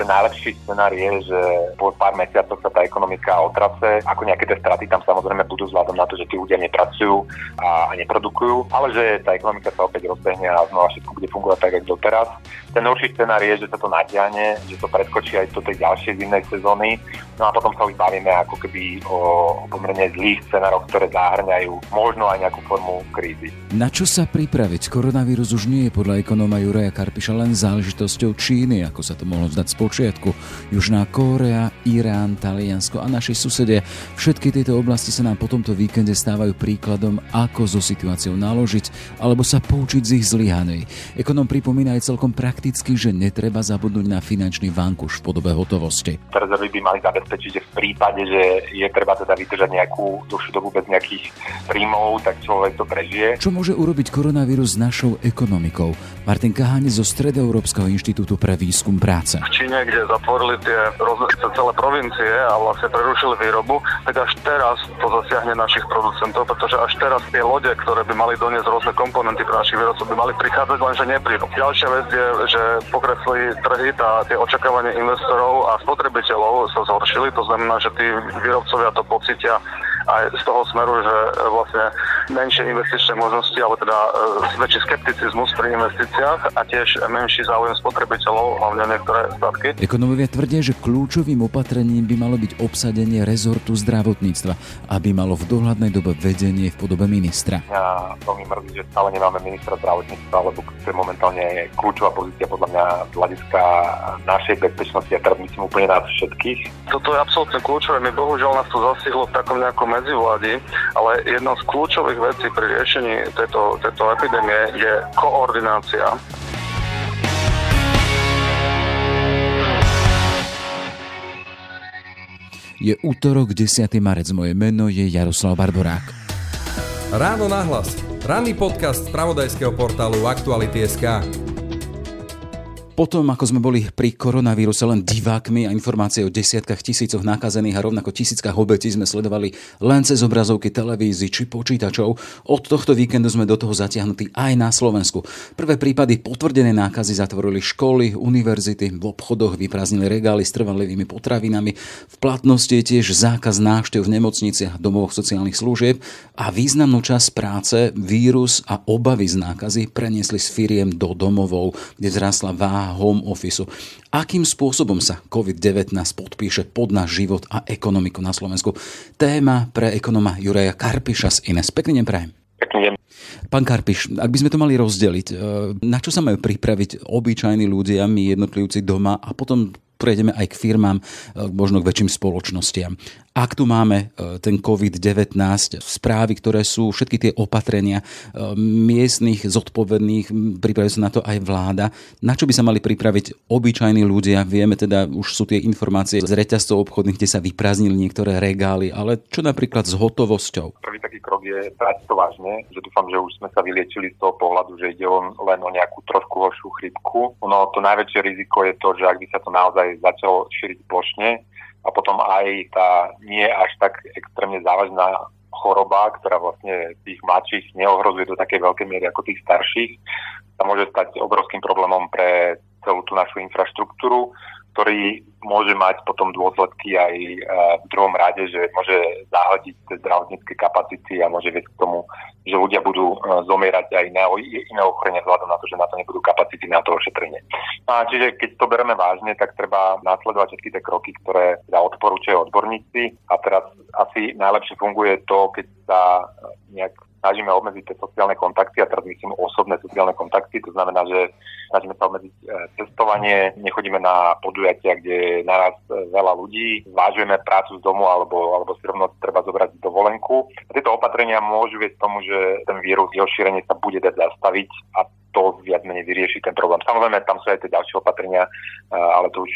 ten najlepší scenár je, že po pár mesiacoch sa tá ekonomika otrace, ako nejaké tie straty tam samozrejme budú vzhľadom na to, že tí ľudia nepracujú a, neprodukujú, ale že tá ekonomika sa opäť rozbehne a znova všetko bude fungovať tak, ako doteraz. Ten horší scenár je, že sa to natiahne, že to preskočí aj do tej ďalšej zimnej sezóny, no a potom sa už bavíme ako keby o pomerne zlých scenároch, ktoré zahrňajú možno aj nejakú formu krízy. Na čo sa pripraviť? Koronavírus už nie je podľa ekonóma Juraja Karpiša len záležitosťou Číny, ako sa to mohlo zdať z počiatku. Južná Kórea, Irán, Taliansko a naši susedia. Všetky tieto oblasti sa nám po tomto víkende stávajú príkladom, ako so situáciou naložiť alebo sa poučiť z ich zlyhanej. Ekonom pripomína aj celkom prakticky, že netreba zabudnúť na finančný vankuš v podobe hotovosti. Rezervy by mali zabezpečiť, že v prípade, že je treba teda vydržať nejakú dlhšiu dobu bez nejakých príjmov, tak človek to prežije. Čo môže urobiť koronavírus s našou ekonomikou? Martin Kahane zo Stredoeurópskeho inštitútu pre výskum práce. V Číne, kde zatvorili tie celé provincie a vlastne prerušili výrobu, tak až teraz to zasiahne našich producentov, pretože až teraz tie lode, ktoré by mali doniesť rôzne komponenty pre našich výrobcov, by mali prichádzať, lenže neprídu. Ďalšia vec je, že pokresli trhy a tie očakávania investorov a spotrebiteľov sa zhoršili, to znamená, že tí výrobcovia to pocitia aj z toho smeru, že vlastne menšie investičné možnosti, alebo teda e, väčší skepticizmus pri investíciách a tiež menší záujem spotrebiteľov, hlavne niektoré statky. Ekonomovia tvrdia, že kľúčovým opatrením by malo byť obsadenie rezortu zdravotníctva, aby malo v dohľadnej dobe vedenie v podobe ministra. Ja veľmi mrzí, že stále nemáme ministra zdravotníctva, lebo to je momentálne kľúčová pozícia podľa mňa z hľadiska našej bezpečnosti a teraz myslím úplne nás všetkých. Toto je absolútne kľúčové. My bohužiaľ nás to zasihlo v takom nejakom medzivládi, ale jedna z kľúčových vecí pri riešení tejto, tejto epidémie je koordinácia. Je útorok, 10. marec. Moje meno je Jaroslav Barborák. Ráno nahlas. Ranný podcast z pravodajského portálu Aktuality.sk. Potom, ako sme boli pri koronavíruse len divákmi a informácie o desiatkách tisícoch nakazených a rovnako tisíckach obetí sme sledovali len cez obrazovky televízií či počítačov, od tohto víkendu sme do toho zatiahnutí aj na Slovensku. Prvé prípady potvrdené nákazy zatvorili školy, univerzity, v obchodoch vyprázdnili regály s trvanlivými potravinami, v platnosti je tiež zákaz návštev v nemocniciach, domovoch sociálnych služieb a významnú časť práce, vírus a obavy z nákazy preniesli s firiem do domovov, kde zrásla váha home office. Akým spôsobom sa COVID-19 podpíše pod náš život a ekonomiku na Slovensku? Téma pre ekonoma Juraja Karpiša z Ines. Pekný deň prajem. Pán Karpiš, ak by sme to mali rozdeliť, e, na čo sa majú pripraviť obyčajní ľudia, my jednotlivci doma a potom prejdeme aj k firmám, e, možno k väčším spoločnostiam. Ak tu máme e, ten COVID-19, správy, ktoré sú, všetky tie opatrenia e, miestnych, zodpovedných, pripravuje sa na to aj vláda, na čo by sa mali pripraviť obyčajní ľudia? Vieme teda, už sú tie informácie z reťazcov obchodných, kde sa vyprázdnili niektoré regály, ale čo napríklad s hotovosťou? Prvý taký krok je brať to vážne, že dúfam, že už sme sa vyliečili z toho pohľadu, že ide len o nejakú trošku horšiu chrypku. No to najväčšie riziko je to, že ak by sa to naozaj začalo šíriť plošne a potom aj tá nie až tak extrémne závažná choroba, ktorá vlastne tých mladších neohrozuje do takej veľkej miery ako tých starších, sa môže stať obrovským problémom pre celú tú našu infraštruktúru ktorý môže mať potom dôsledky aj e, v druhom rade, že môže zahodiť zdravotnícke kapacity a môže viesť k tomu, že ľudia budú e, zomierať aj iné, iné ochorenie vzhľadom na to, že na to nebudú kapacity na to ošetrenie. A čiže keď to bereme vážne, tak treba následovať všetky tie kroky, ktoré odporúčajú odborníci a teraz asi najlepšie funguje to, keď sa nejak snažíme obmedziť tie sociálne kontakty a teraz myslím osobné sociálne kontakty, to znamená, že snažíme sa obmedziť e, cestovanie, nechodíme na podujatia, kde je naraz e, veľa ľudí, zvážujeme prácu z domu alebo, alebo si rovno treba zobrať dovolenku. A tieto opatrenia môžu viesť tomu, že ten vírus, jeho šírenie sa bude dať zastaviť a to viac menej vyrieši ten problém. Samozrejme, tam sú aj tie ďalšie opatrenia, e, ale to už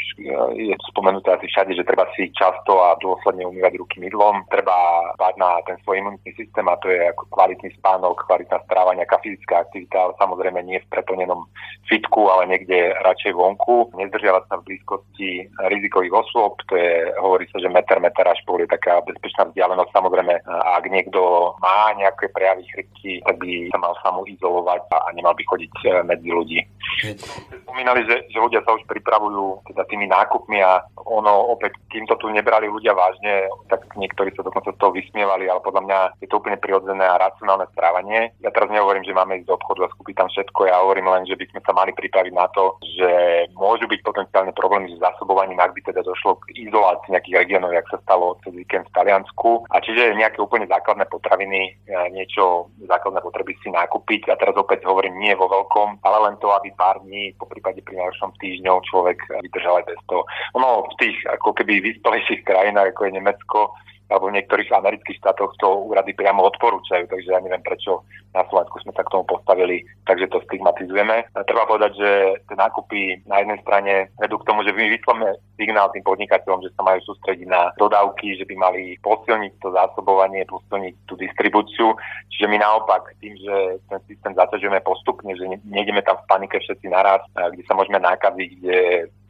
je spomenuté asi všade, že treba si často a dôsledne umývať ruky mydlom, treba bať na ten svoj imunitný systém a to je ako kvalitný spánok, kvalitná stráva, nejaká fyzická aktivita, ale samozrejme nie v preplnenom fitku, ale niekde radšej vonku. Nezdržiavať sa v blízkosti rizikových osôb, to je, hovorí sa, že meter, meter až pol je taká bezpečná vzdialenosť. Samozrejme, ak niekto má nejaké prejavy chrypky, tak by sa mal samoizolovať a nemal by chodiť medzi ľudí. spomínali, že, že ľudia sa už pripravujú teda tými nákupmi a ono opäť, kým to tu nebrali ľudia vážne, tak niektorí sa dokonca z toho vysmievali, ale podľa mňa je to úplne prirodzené a racionálne správanie. Ja teraz nehovorím, že máme ísť do obchodu a skúpiť tam všetko, ja hovorím len, že by sme sa mali pripraviť na to, že môžu byť potenciálne problémy s zásobovaním, ak by teda došlo k izolácii nejakých regiónov, jak sa stalo cez víkend v Taliansku. A čiže nejaké úplne základné potraviny, e, niečo základné potreby si nakúpiť. A teraz opäť hovorím nie vo veľkom, ale len to, aby pár dní, po prípade pri najhoršom týždňov človek vydržal aj bez toho. Ono v tých ako keby vyspelejších krajinách, ako je Nemecko, alebo v niektorých amerických štátoch to úrady priamo odporúčajú, takže ja neviem, prečo na Slovensku sme sa k tomu postavili, takže to stigmatizujeme. A treba povedať, že tie nákupy na jednej strane vedú k tomu, že my vyslame signál tým podnikateľom, že sa majú sústrediť na dodávky, že by mali posilniť to zásobovanie, posilniť tú distribúciu. Čiže my naopak tým, že ten systém zaťažujeme postupne, že nejdeme tam v panike všetci naraz, kde sa môžeme nakaziť, kde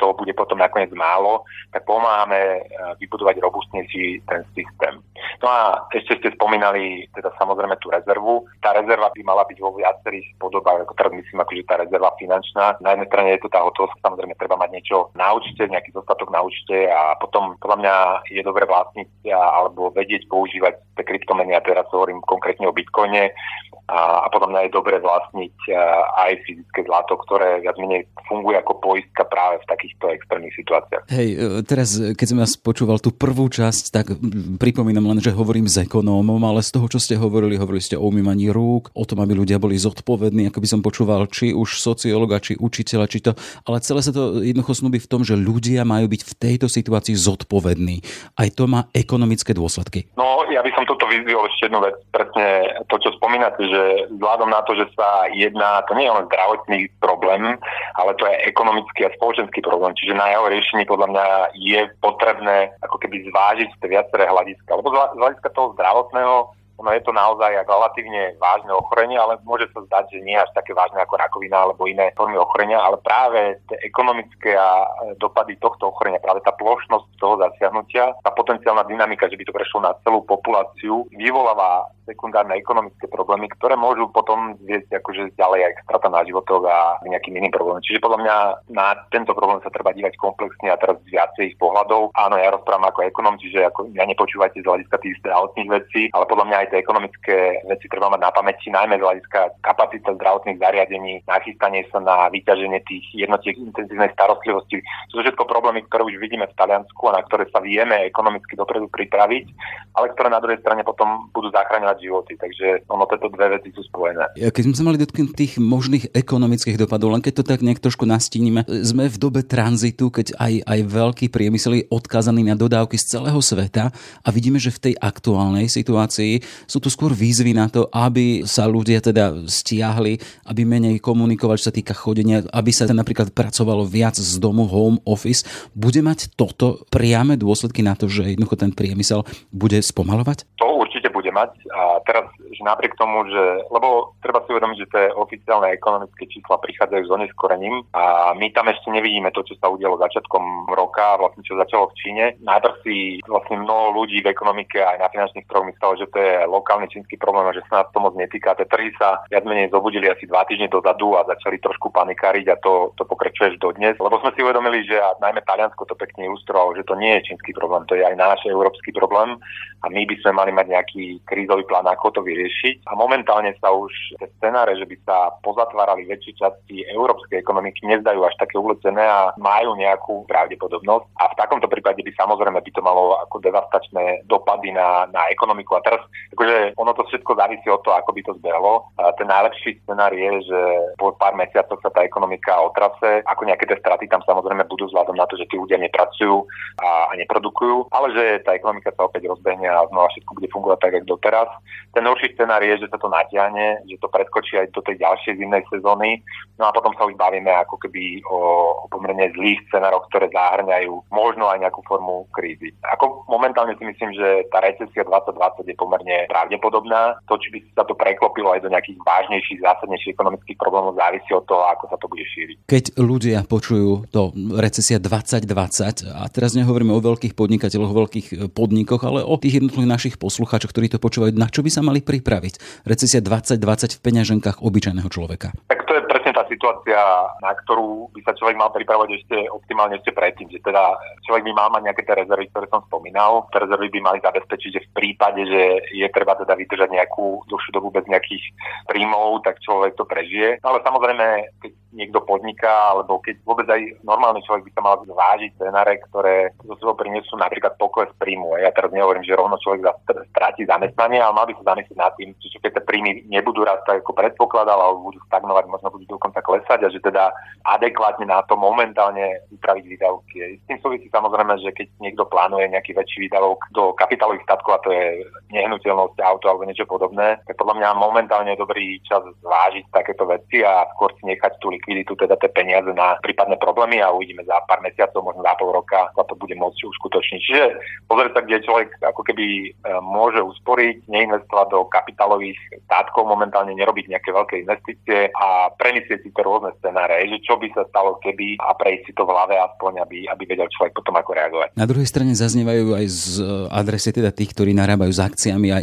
to bude potom nakoniec málo, tak pomáhame vybudovať robustnejší ten systém systém. No a ešte ste spomínali teda samozrejme tú rezervu. Tá rezerva by mala byť vo viacerých podobách, ako teraz myslím, akože tá rezerva finančná. Na jednej strane je to tá hotovosť, samozrejme treba mať niečo na účte, nejaký dostatok na účte a potom podľa mňa je dobre vlastniť alebo vedieť používať tie kryptomeny, a teraz hovorím konkrétne o bitcoine, a, a podľa mňa je dobre vlastniť aj fyzické zlato, ktoré viac menej funguje ako poistka práve v takýchto extrémnych situáciách. Hej, e, teraz keď som vás počúval tú prvú časť, tak pripomínam len, že hovorím s ekonómom, ale z toho, čo ste hovorili, hovorili ste o umývaní rúk, o tom, aby ľudia boli zodpovední, ako by som počúval, či už sociologa, či učiteľa, či to, ale celé sa to jednoducho snúbi v tom, že ľudia majú byť v tejto situácii zodpovední. Aj to má ekonomické dôsledky. No, ja by som toto vyzvihol ešte jednu vec, presne to, čo spomínate, že vzhľadom na to, že sa jedná, to nie je len zdravotný problém, ale to je ekonomický a spoločenský problém. Čiže na jeho riešení podľa mňa je potrebné ako keby zvážiť tie viaceré hľadiska. Lebo z hľadiska toho zdravotného ono je to naozaj relatívne vážne ochorenie, ale môže sa zdať, že nie až také vážne ako rakovina alebo iné formy ochorenia, ale práve tie ekonomické a dopady tohto ochorenia, práve tá plošnosť toho zasiahnutia, tá potenciálna dynamika, že by to prešlo na celú populáciu, vyvoláva sekundárne ekonomické problémy, ktoré môžu potom viesť akože ďalej aj k strata na životoch a nejakým iným problémom. Čiže podľa mňa na tento problém sa treba dívať komplexne a teraz z viacerých pohľadov. Áno, ja rozprávam ako ekonom, čiže ako, ja nepočúvajte z hľadiska tých zdravotných vecí, ale podľa mňa tie ekonomické veci treba mať na pamäti, najmä z hľadiska kapacity zdravotných zariadení, nachystanie sa na vyťaženie tých jednotiek intenzívnej starostlivosti. Sú to všetko problémy, ktoré už vidíme v Taliansku a na ktoré sa vieme ekonomicky dopredu pripraviť, ale ktoré na druhej strane potom budú zachraňovať životy. Takže ono tieto dve veci sú spojené. Keď sme sa mali dotknúť tých možných ekonomických dopadov, len keď to tak nejak trošku nastínime, sme v dobe tranzitu, keď aj, aj veľký priemysel je odkázaný na dodávky z celého sveta a vidíme, že v tej aktuálnej situácii sú tu skôr výzvy na to, aby sa ľudia teda stiahli, aby menej komunikovali, čo sa týka chodenia, aby sa napríklad pracovalo viac z domu, home office. Bude mať toto priame dôsledky na to, že jednoducho ten priemysel bude spomalovať? Bude mať. A teraz, že napriek tomu, že, lebo treba si uvedomiť, že tie oficiálne ekonomické čísla prichádzajú s oneskorením a my tam ešte nevidíme to, čo sa udialo začiatkom roka, vlastne čo začalo v Číne. Najprv si vlastne mnoho ľudí v ekonomike aj na finančných trhoch myslelo, že to je lokálny čínsky problém a že sa nás to moc netýka. Tie trhy sa viac menej zobudili asi dva týždne dozadu a začali trošku panikáriť a to, to pokračuje až dodnes. Lebo sme si uvedomili, že a najmä Taliansko to pekne ilustrovalo, že to nie je čínsky problém, to je aj náš európsky problém a my by sme mali mať nejaký krízový plán, ako to vyriešiť. A momentálne sa už tie scenáre, že by sa pozatvárali väčšie časti európskej ekonomiky, nezdajú až také uletené a majú nejakú pravdepodobnosť. A v takomto prípade by samozrejme by to malo ako devastačné dopady na, na ekonomiku. A teraz akože ono to všetko závisí od toho, ako by to zbehlo. Ten najlepší scenár je, že po pár mesiacoch sa tá ekonomika otrace, ako nejaké tie straty tam samozrejme budú vzhľadom na to, že tí ľudia nepracujú a, a neprodukujú, ale že tá ekonomika sa opäť rozbehne a znova všetko bude fungovať tak, ako doteraz. Ten horší scenár je, že sa to natiahne, že to preskočí aj do tej ďalšej zimnej sezóny. No a potom sa už bavíme ako keby o, o pomerne zlých scenároch, ktoré zahrňajú možno aj nejakú formu krízy. Ako momentálne si myslím, že tá recesia 2020 je pomerne pravdepodobná. To, či by sa to preklopilo aj do nejakých vážnejších, zásadnejších ekonomických problémov, závisí od toho, ako sa to bude šíriť. Keď ľudia počujú to recesia 2020, a teraz nehovoríme o veľkých podnikateľoch, o veľkých podnikoch, ale o tých jednotlivých našich poslucháčoch, ktorí to počúvajú, na čo by sa mali pripraviť? Recesia 2020 v peňaženkách obyčajného človeka. Tak to situácia, na ktorú by sa človek mal pripravovať ešte optimálne ešte predtým, že teda človek by mal mať nejaké tie rezervy, ktoré som spomínal. Tie rezervy by mali zabezpečiť, že v prípade, že je treba teda vydržať nejakú dlhšiu dobu bez nejakých príjmov, tak človek to prežije. No ale samozrejme, keď niekto podniká, alebo keď vôbec aj normálny človek by sa mal zvážiť scenáre, ktoré zo sebou prinesú napríklad pokles príjmu. Ja teraz nehovorím, že rovno človek stráti zamestnanie, ale mal by sa zamyslieť nad tým, že keď tie príjmy nebudú rásť ako predpokladal, alebo budú stagnovať, možno budú dokonca klesať a že teda adekvátne na to momentálne vypraviť výdavky. S tým súvisí samozrejme, že keď niekto plánuje nejaký väčší výdavok do kapitálových statkov, a to je nehnuteľnosť, auto alebo niečo podobné, tak podľa mňa momentálne je dobrý čas zvážiť takéto veci a skôr si nechať tú likviditu, teda tie peniaze na prípadné problémy a uvidíme za pár mesiacov, možno za pol roka sa to bude môcť uskutočniť. Čiže pozrieť sa, kde človek ako keby e, môže usporiť, neinvestovať do kapitálových státkov, momentálne nerobiť nejaké veľké investície a premyslieť si tie rôzne scenáre, že čo by sa stalo keby a prejsť si to v hlave aspoň, aby, aby vedel človek potom ako reagovať. Na druhej strane zaznievajú aj z adresy teda tých, ktorí narábajú s akciami a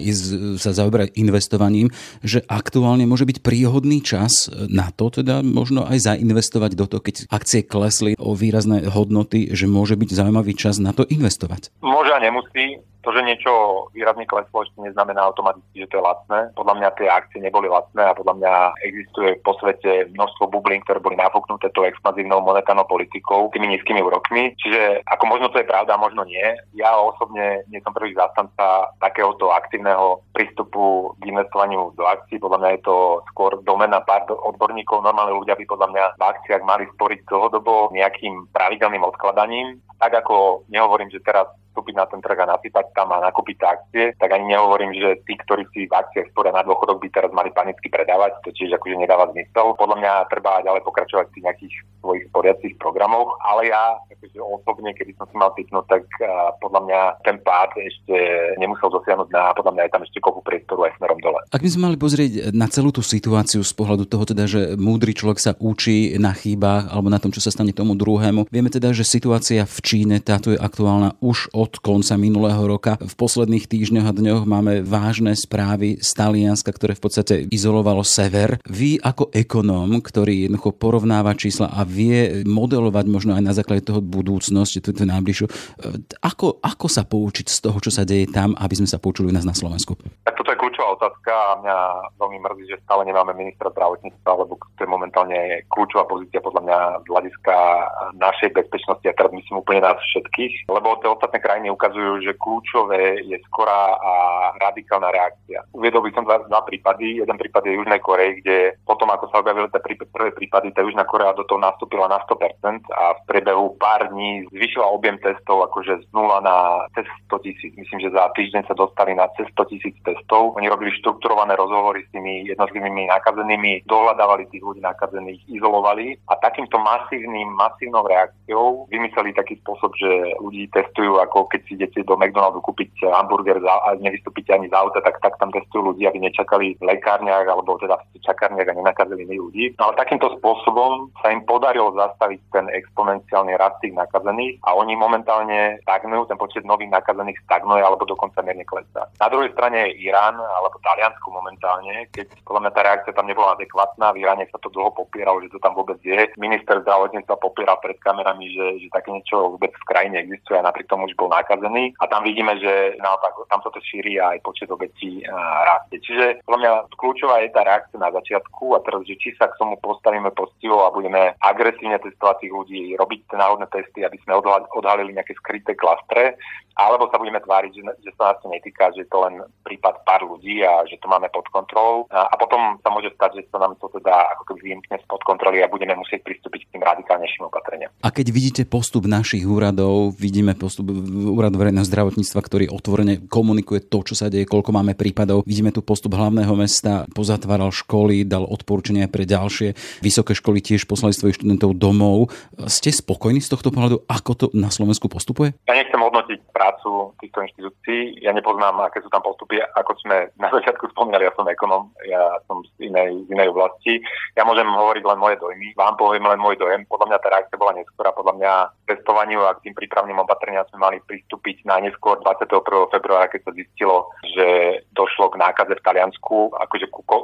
sa zaoberajú investovaním, že aktuálne môže byť príhodný čas na to teda možno aj zainvestovať do toho, keď akcie klesli o výrazné hodnoty, že môže byť zaujímavý čas na to investovať? Môže a nemusí. To, že niečo výrazne kleslo, ešte neznamená automaticky, že to je lacné. Podľa mňa tie akcie neboli lacné a podľa mňa existuje po svete množstvo bublín, ktoré boli nafúknuté tou expanzívnou monetárnou politikou, tými nízkymi úrokmi. Čiže ako možno to je pravda, možno nie. Ja osobne nie som prvý zástanca takéhoto aktívneho prístupu k investovaniu do akcií. Podľa mňa je to skôr domena pár odborníkov. Normálne ľudia by podľa mňa v akciách mali sporiť dlhodobo nejakým pravidelným odkladaním. Tak ako nehovorím, že teraz vstúpiť na ten trh a nasypať tam a nakúpiť akcie, tak ani nehovorím, že tí, ktorí si v akciách sporia na dôchodok, by teraz mali panicky predávať, to tiež akože nedáva zmysel. Podľa mňa treba ďalej pokračovať v tých nejakých svojich sporiacich programoch, ale ja akože osobne, keby som si mal typnúť, tak podľa mňa ten pád ešte nemusel dosiahnuť na, podľa mňa je tam ešte kopu priestoru aj smerom dole. Ak by sme mali pozrieť na celú tú situáciu z pohľadu toho teda, že múdry človek sa učí na chýbach alebo na tom, čo sa stane tomu druhému, vieme teda, že situácia v Číne táto je aktuálna už od konca minulého roka. V posledných týždňoch a dňoch máme vážne správy z Talianska, ktoré v podstate izolovalo sever. Vy ako ekonóm, ktorý jednoducho porovnáva čísla a vie modelovať možno aj na základe toho budúcnosti, tú, tú najbližšiu, ako, ako sa poučiť z toho, čo sa deje tam, aby sme sa poučili u nás na Slovensku? Tak otázka a mňa veľmi mrzí, že stále nemáme ministra zdravotníctva, lebo to je momentálne kľúčová pozícia podľa mňa z hľadiska našej bezpečnosti a teraz myslím úplne nás všetkých, lebo tie ostatné krajiny ukazujú, že kľúčové je skorá a radikálna reakcia. Uviedol by som dva, dva prípady. Jeden prípad je Južnej Korei, kde potom, ako sa objavili tie prvé prípady, tá Južná Korea do toho nastúpila na 100% a v priebehu pár dní zvyšila objem testov akože z nula na cez 100 tisíc. Myslím, že za týždeň sa dostali na cez 100 tisíc testov. Oni robili štrukturované rozhovory s tými jednotlivými nakazenými, dohľadávali tých ľudí nakazených, izolovali a takýmto masívnym, masívnou reakciou vymysleli taký spôsob, že ľudí testujú ako keď si idete do McDonaldu kúpiť hamburger a nevystúpite ani z auta, tak, tak tam testujú ľudí, aby nečakali v lekárniach alebo teda v čakárniach a nenakazili ľudí. No ale takýmto spôsobom sa im podarilo zastaviť ten exponenciálny rast tých nakazených a oni momentálne stagnujú, ten počet nových nakazených stagnuje alebo dokonca mierne klesá. Na druhej strane je Irán alebo Taliansko momentálne, keď podľa mňa tá reakcia tam nebola adekvátna, v Iráne sa to dlho popieralo, že to tam vôbec je. Minister zdravotníctva popieral pred kamerami, že, že také niečo vôbec v krajine existuje a napriek tomu už bol nakazený a tam vidíme, že naopak tam sa to šíri a aj počet obetí rastie. Čiže podľa mňa kľúčová je tá reakcia na začiatku a teraz, že či sa k tomu postavíme postivo a budeme agresívne testovať tých ľudí, robiť tie náhodné testy, aby sme odhalili nejaké skryté klastre, alebo sa budeme tváriť, že, že sa nás to netýka, že to len prípad pár ľudí a že to máme pod kontrolou. A, a potom sa môže stať, že sa nám to teda ako keby vymkne spod kontroly a budeme musieť pristúpiť k tým radikálnejším opatreniam. A keď vidíte postup našich úradov, vidíme postup úradu verejného zdravotníctva, ktorý otvorene komunikuje to, čo sa deje, koľko máme prípadov. Vidíme tu postup hlavného mesta, pozatváral školy, dal odporúčania pre ďalšie. Vysoké školy tiež poslali svojich študentov domov. Ste spokojní z tohto pohľadu, ako to na Slovensku postupuje? Ja nechcem hodnotiť prácu týchto inštitúcií. Ja nepoznám, aké sú tam postupy, ako sme na začiatku spomínal, ja som ekonom, ja som z inej, z inej oblasti. Ja môžem hovoriť len moje dojmy, vám poviem len môj dojem. Podľa mňa tá reakcia bola neskôr podľa mňa testovaniu a k tým prípravným opatreniam sme mali pristúpiť na neskôr 21. februára, keď sa zistilo, že došlo k nákaze v Taliansku, akože ku, e,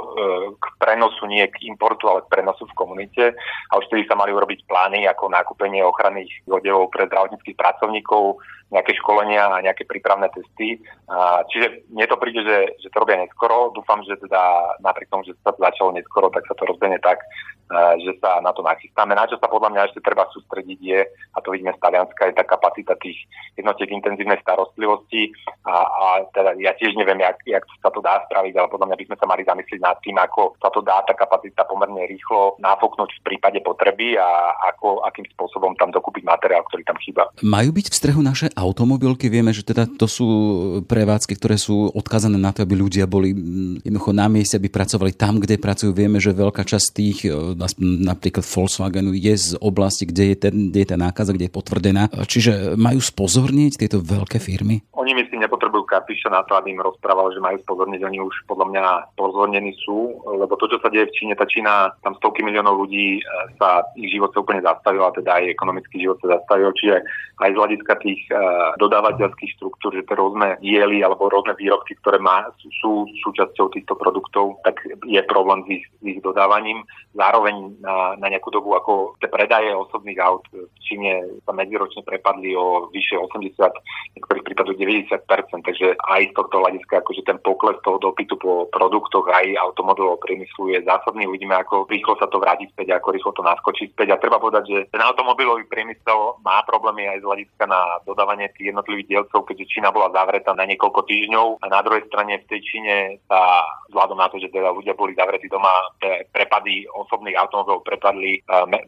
k prenosu, nie k importu, ale k prenosu v komunite. A už vtedy sa mali urobiť plány ako nákupenie ochranných odevov pre zdravotníckých pracovníkov, nejaké školenia a nejaké prípravné testy. A, čiže mne to príde, že, že to robia neskoro. Dúfam, že teda napriek tomu, že sa to začalo neskoro, tak sa to rozbehne tak, že sa na to nachystáme. Na čo sa podľa mňa ešte treba sústrediť je, a to vidíme z Talianska, je tá kapacita tých jednotiek intenzívnej starostlivosti a, a teda ja tiež neviem, jak, jak sa to dá spraviť, ale podľa mňa by sme sa mali zamyslieť nad tým, ako sa to dá tá kapacita pomerne rýchlo nafoknúť v prípade potreby a ako, akým spôsobom tam dokúpiť materiál, ktorý tam chýba. Majú byť v strehu naše automobilky? Vieme, že teda to sú prevádzky, ktoré sú odkazané na to, aby ľudia boli jednoducho na mieste, aby pracovali tam, kde pracujú. Vieme, že veľká časť tých napríklad Volkswagenu je z oblasti, kde je, ten, kde je tá nákaza, kde je potvrdená. Čiže majú spozorniť tieto veľké firmy? Oni myslím Karpiša na to, aby im rozprával, že majú spozorniť. Oni už podľa mňa pozornení sú, lebo to, čo sa deje v Číne, tá Čína, tam stovky miliónov ľudí e, sa ich život sa úplne zastavil a teda aj ekonomický život sa zastavil. Čiže aj z hľadiska tých uh, dodávateľských štruktúr, že tie rôzne diely alebo rôzne výrobky, ktoré má, sú, sú súčasťou týchto produktov, tak je problém s ich, s ich dodávaním. Zároveň na, na nejakú dobu ako tie predaje osobných aut v Číne sa medziročne prepadli o vyše 80, v niektorých prípadoch 90 takže aj z tohto hľadiska akože ten pokles toho dopytu po produktoch aj automobilového priemyslu je zásadný. Uvidíme, ako rýchlo sa to vráti späť, ako rýchlo to naskočí späť. A treba povedať, že ten automobilový priemysel má problémy aj z hľadiska na dodávanie tých jednotlivých dielcov, keďže Čína bola zavretá na niekoľko týždňov a na druhej strane v tej Číne sa vzhľadom na to, že teda ľudia boli zavretí doma, prepady osobných automobilov prepadli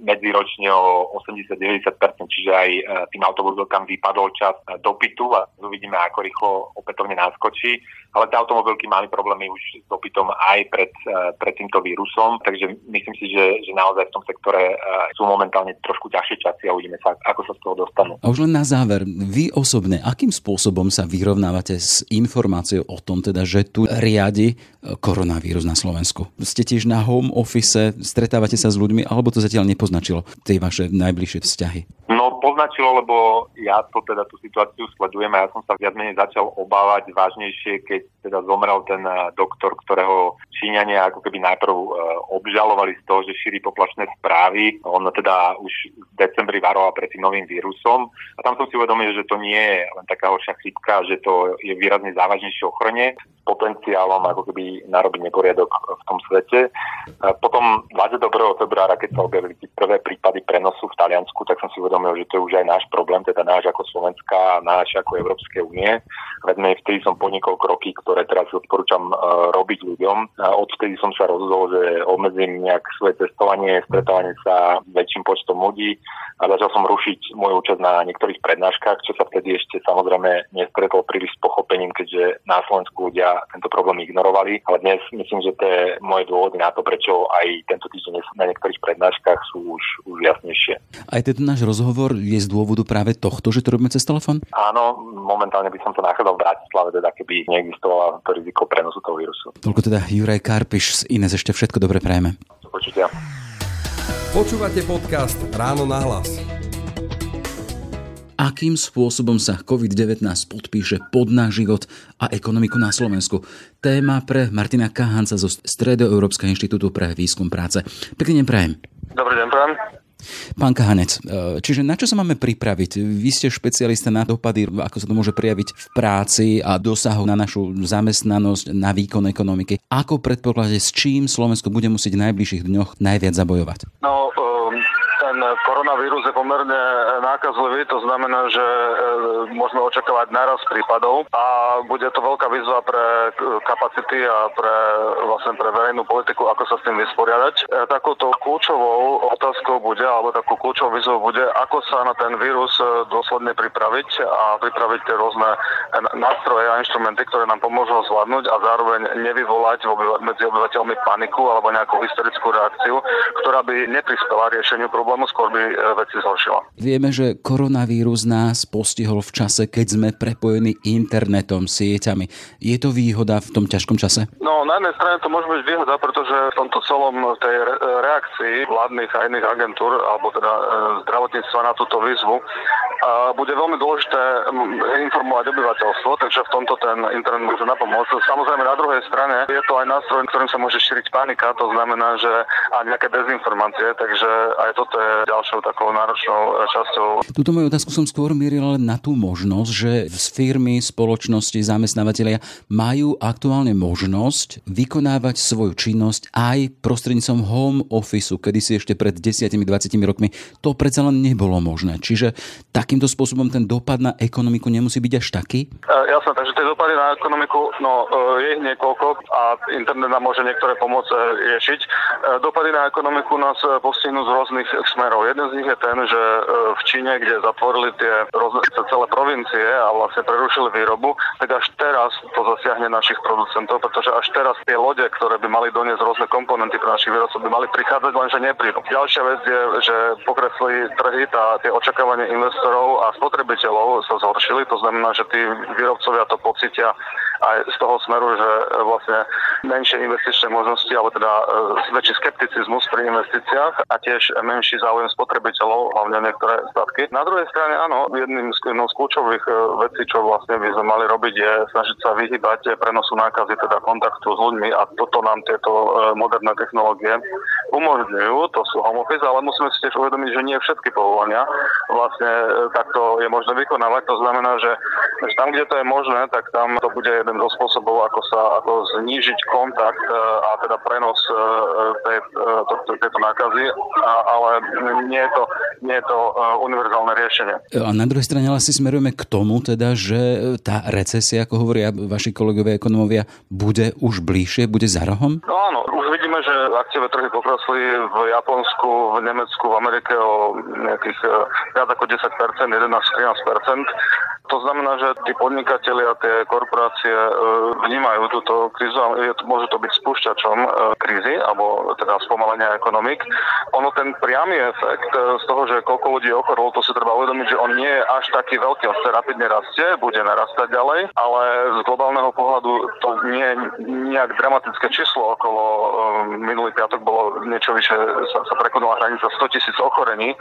medziročne o 80-90%, čiže aj e, tým automobilkám vypadol čas e, dopytu a uvidíme, ako rýchlo opätovne naskočí. Ale tie automobilky mali problémy už s dopytom aj pred, e, pred týmto vírusom, takže myslím si, že, že naozaj v tom sektore sú momentálne trošku ťažšie časy a uvidíme sa, ako sa z toho dostanú. A už len na záver, vy osobne, akým spôsobom sa vyrovnávate s informáciou o tom, teda, že tu riadi koronavírus na Slovensku? Ste tiež na home office, stretávate sa s ľuďmi, alebo to zatiaľ nepoznačilo tie vaše najbližšie vzťahy? No, poznačilo, lebo ja to teda tú situáciu sledujem a ja som sa viac menej začal obávať vážnejšie, keď teda zomrel ten eh, doktor, ktorého Číňania ako keby najprv uh, obžalovali z toho, že šíri poplašné správy. On teda už v decembri varoval pred tým novým vírusom a tam som si uvedomil, že to nie je len taká horšia chrípka, že to je výrazne závažnejšie ochorenie s potenciálom ako keby narobiť neporiadok v tom svete. Uh, potom 21. februára, keď sa objavili prvé prípady prenosu v Taliansku, tak som si uvedomil, že to je už aj náš problém, teda náš ako Slovenska, náš ako Európskej únie. Vedme vtedy som podnikol kroky, ktoré teraz odporúčam uh, robiť ľuďom odvtedy som sa rozhodol, že obmedzím nejak svoje testovanie, stretávanie sa väčším počtom ľudí a začal som rušiť moju účasť na niektorých prednáškach, čo sa vtedy ešte samozrejme nestretol príliš s pochopením, keďže na Slovensku ľudia tento problém ignorovali. Ale dnes myslím, že tie moje dôvody na to, prečo aj tento týždeň na niektorých prednáškach sú už, už jasnejšie. Aj tento náš rozhovor je z dôvodu práve tohto, že to robíme cez telefón? Áno, momentálne by som to nachádzal v Bratislave, teda keby neexistovalo to riziko prenosu toho vírusu. Toľko teda Juraj Karpiš z Ines ešte všetko dobre prajeme. Počutia. Počúvate podcast Ráno na hlas. Akým spôsobom sa COVID-19 podpíše pod náš život a ekonomiku na Slovensku? Téma pre Martina Kahanca zo Stredoeurópskeho inštitútu pre výskum práce. Pekný deň prajem. Dobrý deň prajem. Pán Kahanec, e, čiže na čo sa máme pripraviť? Vy ste špecialista na dopady, ako sa to môže prejaviť v práci a dosahu na našu zamestnanosť, na výkon ekonomiky. Ako predpokladáte, s čím Slovensko bude musieť v najbližších dňoch najviac zabojovať? No, ten koronavírus je pomerne nákazlivý, to znamená, že e, môžeme očakávať naraz prípadov a bude to veľká výzva pre kapacity a pre, vlastne pre verejnú politiku, ako sa s tým vysporiadať. E, takouto kľúčovou otázkou bude, alebo takú kľúčovou výzvou bude, ako sa na ten vírus e, dôsledne pripraviť a pripraviť tie rôzne nástroje a inštrumenty, ktoré nám pomôžu ho zvládnuť a zároveň nevyvolať medzi obyvateľmi paniku alebo nejakú historickú reakciu, ktorá by neprispela riešeniu problému skôr by veci zhoršila. Vieme, že koronavírus nás postihol v čase, keď sme prepojení internetom, sieťami. Je to výhoda v tom ťažkom čase? No, na jednej strane to môže byť výhoda, pretože v tomto celom tej reakcii vládnych a iných agentúr, alebo teda zdravotníctva na túto výzvu, bude veľmi dôležité informovať obyvateľstvo, takže v tomto ten internet môže napomôcť. Samozrejme, na druhej strane je to aj nástroj, ktorým sa môže šíriť panika, to znamená, že a nejaké dezinformácie, takže aj toto je ďalšou takou náročnou e, časťou. Túto moju otázku som skôr mieril ale na tú možnosť, že z firmy, spoločnosti, zamestnávateľia majú aktuálne možnosť vykonávať svoju činnosť aj prostredníctvom home office, kedy si ešte pred 10-20 rokmi to predsa len nebolo možné. Čiže takýmto spôsobom ten dopad na ekonomiku nemusí byť až taký? E, jasné, takže tie dopady na ekonomiku, no e, je ich niekoľko a internet nám môže niektoré pomôcť riešiť. Dopady na ekonomiku nás postihnú z rôznych smerov. Jeden z nich je ten, že v Číne, kde zatvorili tie celé provincie a vlastne prerušili výrobu, tak až teraz to zasiahne našich producentov, pretože až teraz tie lode, ktoré by mali doniesť rôzne komponenty pre našich výrobcov, by mali prichádzať, lenže neprídu. Ďalšia vec je, že pokresli trhy a tie očakávania investorov a spotrebiteľov sa zhoršili, to znamená, že tí výrobcovia to pocitia aj z toho smeru, že vlastne menšie investičné možnosti, alebo teda e, väčší skepticizmus pri investíciách a tiež menší záujem spotrebiteľov, hlavne niektoré statky. Na druhej strane áno, jedným z, jednou z kľúčových e, vecí, čo vlastne by sme mali robiť, je snažiť sa vyhybať prenosu nákazy, teda kontaktu s ľuďmi a toto nám tieto e, moderné technológie umožňujú, to sú home office, ale musíme si tiež uvedomiť, že nie všetky povolania vlastne takto je možné vykonávať. To znamená, že, že tam, kde to je možné, tak tam to bude jeden zo spôsobov, ako sa ako znížiť kontakt e, a teda prenos e, tej, e, to, tejto nákazy, ale nie je to, nie je to univerzálne riešenie. A na druhej strane ale si smerujeme k tomu, teda, že tá recesia, ako hovoria vaši kolegovia ekonomovia, bude už bližšie, bude za rohom? No áno, už vidíme, že akciové trhy pokrosli v Japonsku, v Nemecku, v Amerike o nejakých viac ako 10%, 11-13%. To znamená, že tí podnikatelia, tie korporácie e, vnímajú túto krízu a môže to byť spúšťačom e, krízy alebo teda spomalenia ekonomik. Ono ten priamy efekt e, z toho, že koľko ľudí ochorilo, to si treba uvedomiť, že on nie je až taký veľký, on sa rapidne rastie, bude narastať ďalej, ale z globálneho pohľadu to nie je nejak dramatické číslo. Okolo minulý piatok bolo niečo vyše, sa, sa prekonala hranica 100 tisíc ochorení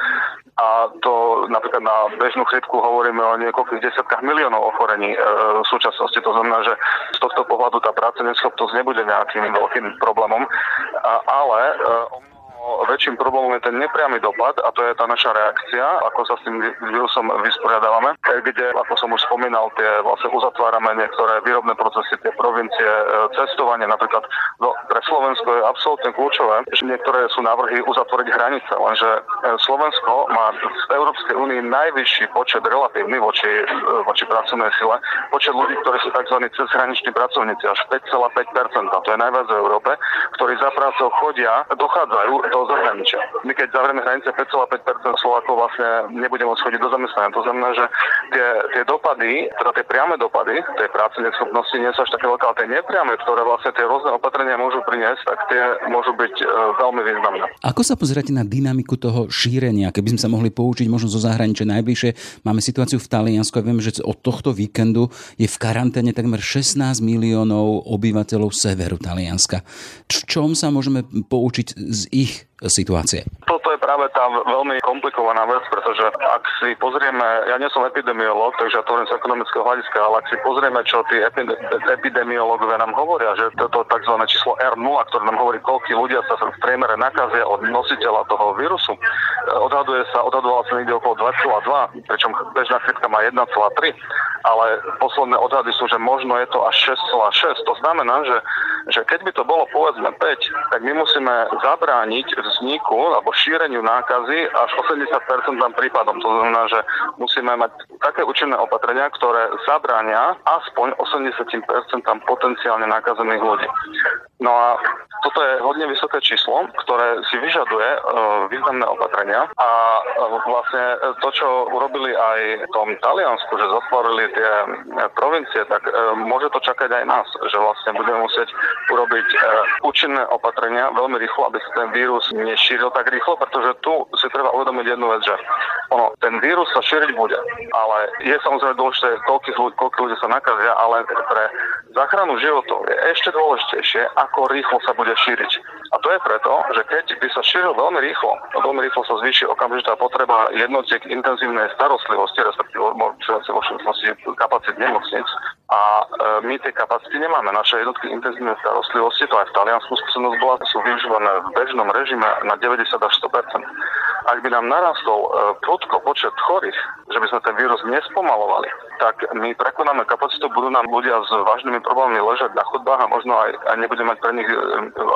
a to napríklad na bežnú chrypku hovoríme o niekoľkých desiatkách miliónov ochorení e, v súčasnosti. To znamená, že z tohto pohľadu tá práce neschopnosť nebude nejakým veľkým problémom, ale e, väčším problémom je ten nepriamy dopad a to je tá naša reakcia, ako sa s tým vírusom vysporiadávame, kde, ako som už spomínal, tie vlastne uzatvárame niektoré výrobné procesy, tie provincie, e, cestovanie napríklad no, pre Slovensko je absolútne kľúčové, že niektoré sú návrhy uzatvoriť hranice, lenže e, Slovensko má v Európskej únii najvyšší počet relatívny voči, e, voči pracovnej sile, počet ľudí, ktorí sú tzv. cezhraniční pracovníci, až 5,5%, to je najviac v Európe, ktorí za prácou chodia, dochádzajú do do zahraničia. My keď zavrieme hranice 5,5% Slovákov vlastne nebude môcť chodiť do zamestnania. To znamená, že tie, tie dopady, teda tie priame dopady tej práce neschopnosti nie sú až také veľké, ale tie nepriame, ktoré vlastne tie rôzne opatrenia môžu priniesť, tak tie môžu byť e, veľmi významné. Ako sa pozeráte na dynamiku toho šírenia? Keby sme sa mohli poučiť možno zo zahraničia najbližšie, máme situáciu v Taliansku a viem, že od tohto víkendu je v karanténe takmer 16 miliónov obyvateľov severu Talianska. V čom sa môžeme poučiť z ich situācijai. Práve tá veľmi komplikovaná vec, pretože ak si pozrieme, ja nie som epidemiolog, takže ja to hovorím z ekonomického hľadiska, ale ak si pozrieme, čo tí epidemiológovia nám hovoria, že toto tzv. číslo R0, ktoré nám hovorí, koľko ľudia sa v priemere nakazia od nositeľa toho vírusu, odhaduje sa, odhadovala sa niekde okolo 2,2, pričom bežná chrypka má 1,3, ale posledné odhady sú, že možno je to až 6,6. To znamená, že, že keď by to bolo povedzme 5, tak my musíme zabrániť vzniku alebo šíreniu nákazy až 80% prípadom. To znamená, že musíme mať také účinné opatrenia, ktoré zabránia aspoň 80% potenciálne nakazených ľudí. No a toto je hodne vysoké číslo, ktoré si vyžaduje uh, významné opatrenia. A uh, vlastne to, čo urobili aj v tom Taliansku, že zatvorili tie provincie, tak uh, môže to čakať aj nás, že vlastne budeme musieť urobiť účinné opatrenia veľmi rýchlo, aby sa ten vírus nešíril tak rýchlo, pretože tu si treba uvedomiť jednu vec, že ono, ten vírus sa šíriť bude, ale je samozrejme dôležité, koľko ľudí, koľko ľudí sa nakazia, ale pre záchranu životov je ešte dôležitejšie, ako rýchlo sa bude šíriť. A to je preto, že keď by sa šíril veľmi rýchlo, veľmi rýchlo sa zvýši okamžitá potreba jednotiek intenzívnej starostlivosti, respektíve vo všeobecnosti kapacit nemocnic, a e, my tie kapacity nemáme. Naše jednotky intenzívnej starostlivosti, to aj v Taliansku skúsenosť bola, sú využívané v bežnom režime na 90 až 100 Ak by nám narastol e, prudko počet chorých, že by sme ten vírus nespomalovali, tak my prekonáme kapacitu, budú nám ľudia s vážnymi problémami ležať na chodbách a možno aj, aj nebudeme mať pre nich e,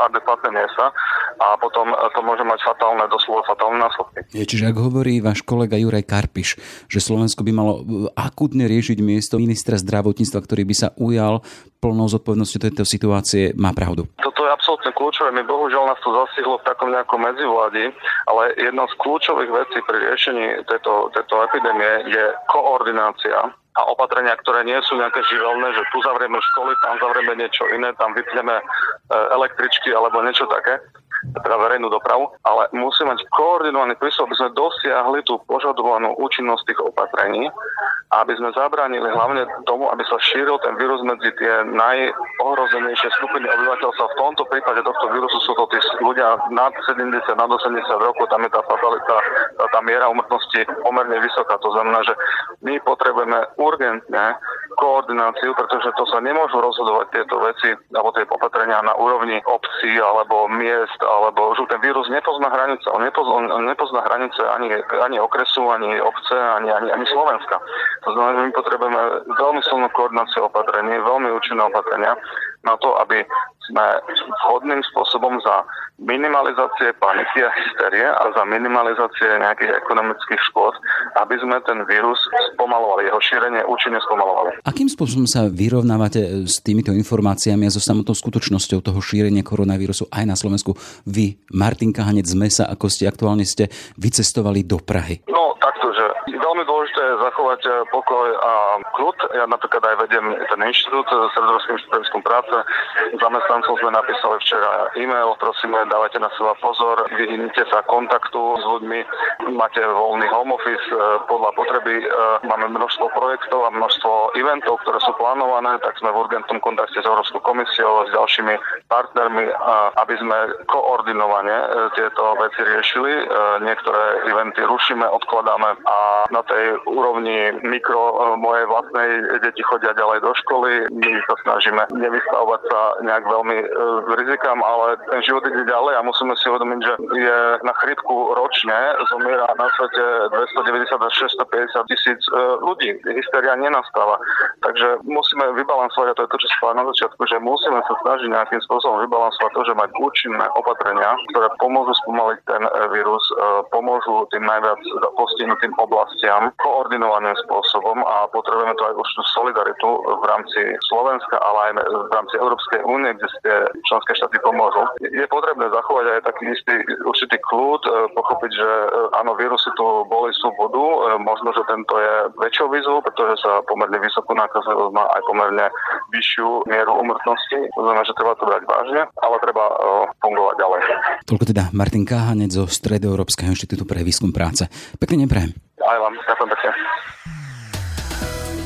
adekvátne miesta a potom e, to môže mať fatálne, doslova fatálne následky. Je, čiže ak hovorí váš kolega Juraj Karpiš, že Slovensko by malo e, akútne riešiť miesto ministra zdravotníctva, ktorý by sa ujal plnou zodpovednosťou tejto situácie, má pravdu. Je absolútne kľúčové. My bohužiaľ nás to zastihlo v takom nejakom medzivládi, ale jedna z kľúčových vecí pri riešení tejto, tejto epidémie je koordinácia a opatrenia, ktoré nie sú nejaké živelné, že tu zavrieme školy, tam zavrieme niečo iné, tam vypneme e, električky alebo niečo také, teda verejnú dopravu, ale musí mať koordinovaný prístup, aby sme dosiahli tú požadovanú účinnosť tých opatrení a aby sme zabránili hlavne tomu, aby sa šíril ten vírus medzi tie najohrozenejšie skupiny obyvateľstva. V tomto prípade tohto vírusu sú to tí ľudia nad 70, nad 80 rokov, tam je tá fatalita, tá, tá miera umrtnosti pomerne vysoká. To znamená, že my potrebujeme urgentne koordináciu, pretože to sa nemôžu rozhodovať tieto veci alebo tie opatrenia na úrovni obcí alebo miest alebo že ten vírus nepozná hranice. On nepozná, on nepozná hranice ani, ani okresu, ani obce, ani, ani, ani Slovenska. To znamená, že my potrebujeme veľmi silnú koordináciu opatrení, veľmi účinné opatrenia na to, aby sme vhodným spôsobom za minimalizácie paniky a hysterie a za minimalizácie nejakých ekonomických škôd, aby sme ten vírus spomalovali, jeho šírenie účinne spomalovali. Akým spôsobom sa vyrovnávate s týmito informáciami a so samotnou skutočnosťou toho šírenia koronavírusu aj na Slovensku? Vy, Martin Kahanec z MESA, ako ste aktuálne ste vycestovali do Prahy. No, takto, že veľmi dôležité je zachovať eh, pokoj a kľud. Ja napríklad aj vedem ten inštitút eh, Sredorským inštitútom práce. Zamestnancom sme napísali včera e-mail, prosíme, dávajte na seba pozor, vyhnite sa kontaktu s ľuďmi, máte voľný home office eh, podľa potreby. Máme množstvo projektov a množstvo eventov, ktoré sú plánované, tak sme v urgentnom kontakte s Európskou komisiou a s ďalšími partnermi, aby sme koordinovane tieto veci riešili. Niektoré eventy rušíme, odkladáme a na tej úrovni mikro e, mojej vlastnej deti chodia ďalej do školy. My sa snažíme nevystavovať sa nejak veľmi e, rizikám, ale ten život ide ďalej a musíme si uvedomiť, že je na chrypku ročne zomiera na svete 290 až 650 tisíc e, ľudí. Hysteria nenastáva. Takže musíme vybalansovať, a to je to, čo spáva na začiatku, že musíme sa snažiť nejakým spôsobom vybalansovať to, že mať účinné opatrenia, ktoré pomôžu spomaliť ten vírus, pomôžu tým najviac postihnutým oblastiam koordinovaným spôsobom a potrebujeme to aj určitú solidaritu v rámci Slovenska, ale aj v rámci Európskej únie, kde tie členské štáty pomôžu. Je potrebné zachovať aj taký istý určitý kľud, e, pochopiť, že e, áno, vírusy tu boli, sú budú. E, možno, že tento je väčšou výzvou, pretože sa pomerne vysokú nákazlivosť má aj pomerne vyššiu mieru umrtnosti. To znamená, že treba to brať vážne, ale treba fungovať ďalej. Toľko teda Martin Káhanec zo Stredoeurópskeho inštitútu pre výskum práce. Pekne neprajem. Aj vám, ďakujem pekne.